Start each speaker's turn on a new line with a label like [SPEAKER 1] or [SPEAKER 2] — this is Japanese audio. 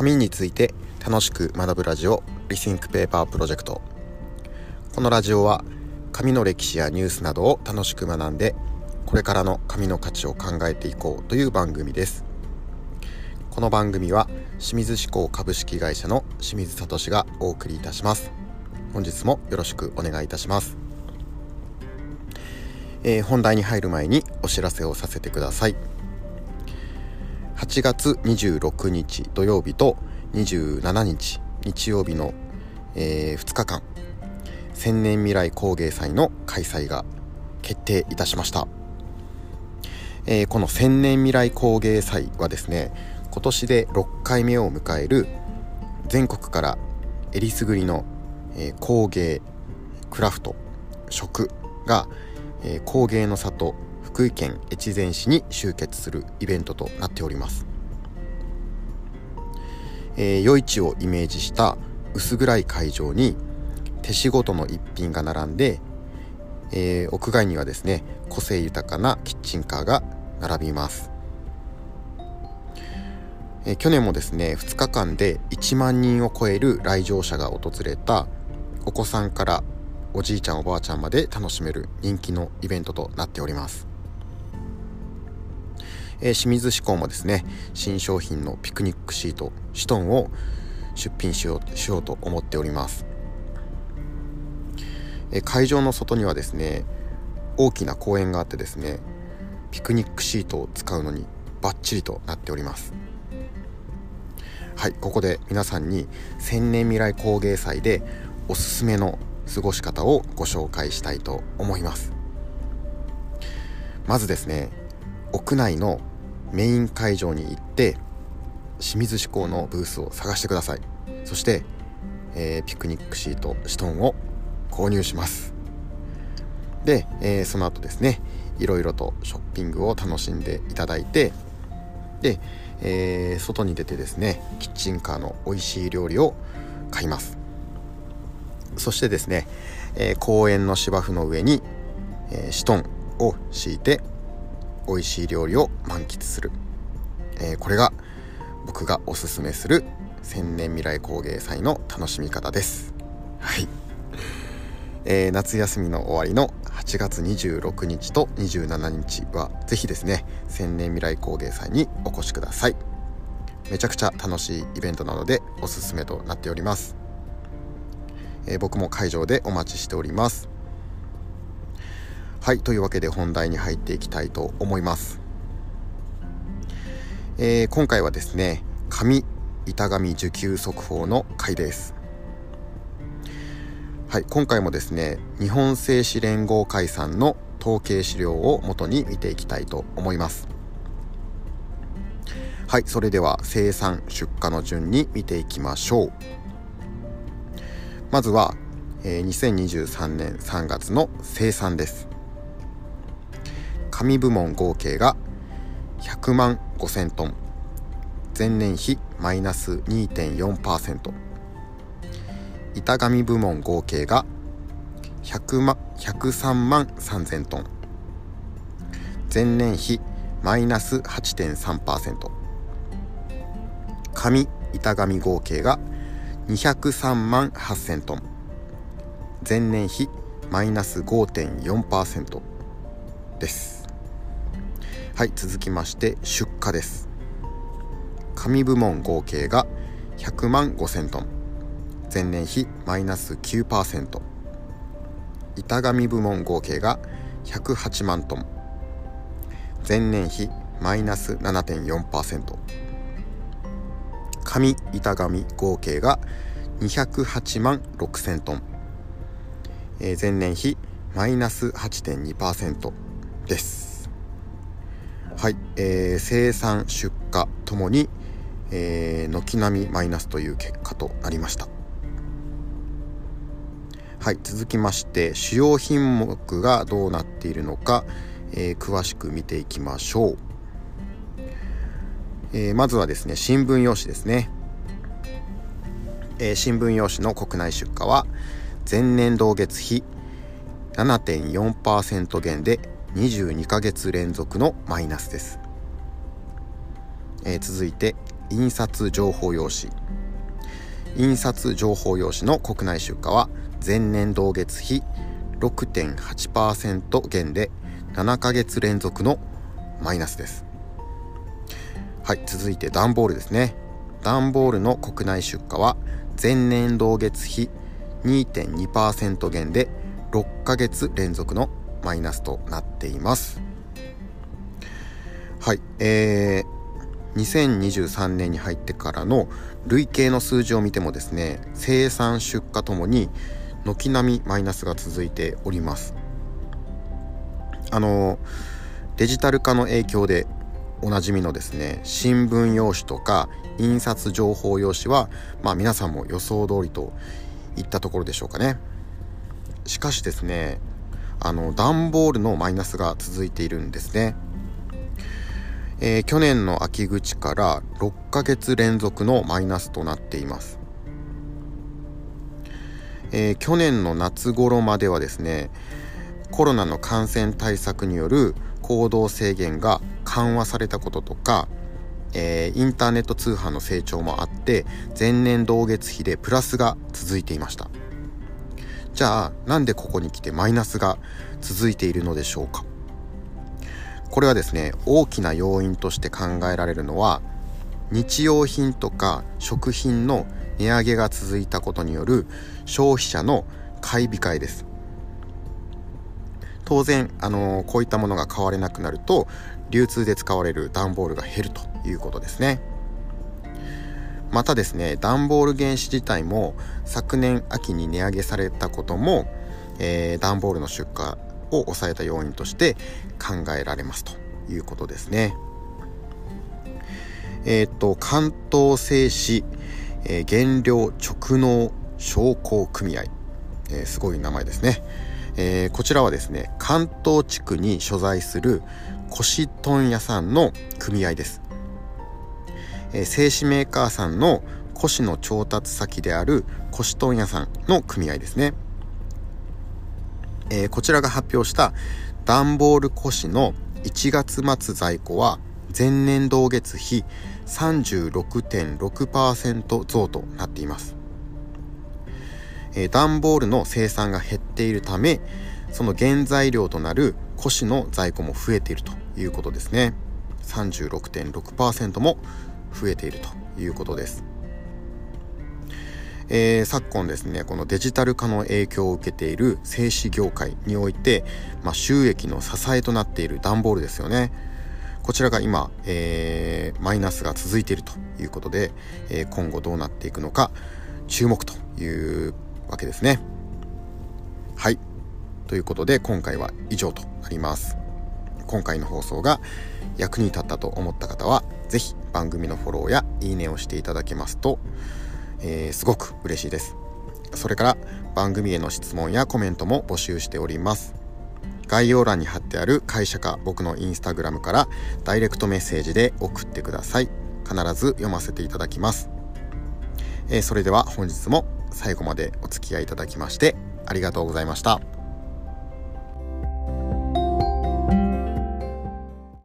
[SPEAKER 1] 紙について楽しく学ぶラジオリシンクペーパープロジェクト。このラジオは紙の歴史やニュースなどを楽しく学んでこれからの紙の価値を考えていこうという番組です。この番組は清水志向株式会社の清水聡がお送りいたします。本日もよろしくお願いいたします。えー、本題に入る前にお知らせをさせてください。8月26日土曜日と27日日曜日の、えー、2日間千年未来工芸祭の開催が決定いたしました、えー、この千年未来工芸祭はですね今年で6回目を迎える全国からえりすぐりの、えー、工芸クラフト食がえ、工芸の里福井県越前市に集結するイベントとなっております、えー、夜市をイメージした薄暗い会場に手仕事の一品が並んで、えー、屋外にはですね個性豊かなキッチンカーが並びます、えー、去年もですね2日間で1万人を超える来場者が訪れたお子さんからおじいちゃんおばあちゃんまで楽しめる人気のイベントとなっております、えー、清水志向もですね新商品のピクニックシートシトンを出品しようしようと思っております、えー、会場の外にはですね大きな公園があってですねピクニックシートを使うのにバッチリとなっております。はいここで皆さんに千年未来工芸祭でおすすめの過ごし方をご紹介したいと思います。まずですね屋内のメイン会場に行って清水志向のブースを探してください。そして、えー、ピクニックシートシトンを購入します。で、えー、その後ですねいろいろとショッピングを楽しんでいただいてで、えー、外に出てですねキッチンカーの美味しい料理を買います。そしてですね、え、公園の芝生の上に、え、シトンを敷いて美味しい料理を満喫する、えー、これが僕がおすすめする千年未来工芸祭の楽しみ方です。はい、えー、夏休みの終わりの8月26日と27日は是非ですね千年未来工芸祭にお越しください。めちゃくちゃ楽しいイベントなのでおすすめとなっております。えー、僕も会場でお待ちしております。はいというわけで本題に入っていきたいと思います、えー、今回はですね紙板紙受給速報の回です。はい今回もですね日本製紙連合会さんの統計資料を元に見ていきたいと思います。はいそれでは生産出荷の順に見ていきましょう。まずは、えー、2023年3月の生産です。紙部門合計が100万5000トン。前年比マイナス2.4%板紙部門合計が100万103万3000トン。前年比マイナス8.3%紙板紙合計が203万8000トン。前年比マイナス5.4%です。はい続きまして出荷です。紙部門合計が100万5000トン。前年比マイナス9%板紙部門合計が108万トン。前年比マイナス7.4%紙板紙合計が208万6000トン、えー、前年比マイナス8.2%です。はい、えー、生産出荷ともにえー、軒並みマイナスという結果となりました。はい続きまして主要品目がどうなっているのか、えー、詳しく見ていきましょう。えー、まずはですね新聞用紙ですね、えー、新聞用紙の国内出荷は前年同月比7.4%減で22ヶ月連続のマイナスです、えー、続いて印刷情報用紙。印刷情報用紙の国内出荷は前年同月比6.8%減で7ヶ月連続のマイナスです。はい続いて段ボールですね。段ボールの国内出荷は前年同月比2.2%減で6ヶ月連続のマイナスとなっています。はいえー、2023年に入ってからの累計の数字を見てもですね生産出荷ともに軒並みマイナスが続いております。あのデジタル化の影響でおなじみのですね新聞用紙とか印刷情報用紙はまあ皆さんも予想通りといったところでしょうかね。しかしですねあの段ボールのマイナスが続いているんですね。えー、去年の秋口から6ヶ月連続のマイナスとなっています、えー、去年の夏頃まではですねコロナの感染対策による行動制限が緩和されたこととか、えー、インターネット通販の成長もあって前年同月比でプラスが続いていました。じゃあなんでここに来てマイナスが続いているのでしょうか？これはですね大きな要因として考えられるのは日用品とか食品の値上げが続いたことによる消費者の買い控えです。当然あのこういったものが買われなくなると流通で使われる段ボールが減るということですね。またですね段ボール原資自体も昨年秋に値上げされたことも、えー、段ボールの出荷を抑えた要因として考えられますということですね。えっ、と関東製紙、えー、原料直納商工組合、えー、すごい名前ですね、えー、こちらはですね関東地区に所在する腰問屋さんの組合です、えー、製紙メーカーさんの腰の調達先である腰問屋さんの組合ですね。えー、こちらが発表した段ボール古紙の1月末在庫は前年同月比36.6%増となっています、えー、段ボールの生産が減っているためその原材料となる古紙の在庫も増えているということですね。36.6%も増えているということです。えー、昨今ですねこのデジタル化の影響を受けている製紙業界において、まあ、収益の支えとなっている段ボールですよね。こちらが今、えー、マイナスが続いているということで、えー、今後どうなっていくのか注目というわけですね。はい。ということで今回は以上となります。今回の放送が役に立ったと思った方は是非番組のフォローやいいねをしていただけますとえー、すごく嬉しいです。それから番組への質問やコメントも募集しております。概要欄に貼ってある会社か僕のインスタグラムからダイレクトメッセージで送ってください。必ず読ませていただきます、えー、それでは本日も最後までお付き合いいただきましてありがとうございました。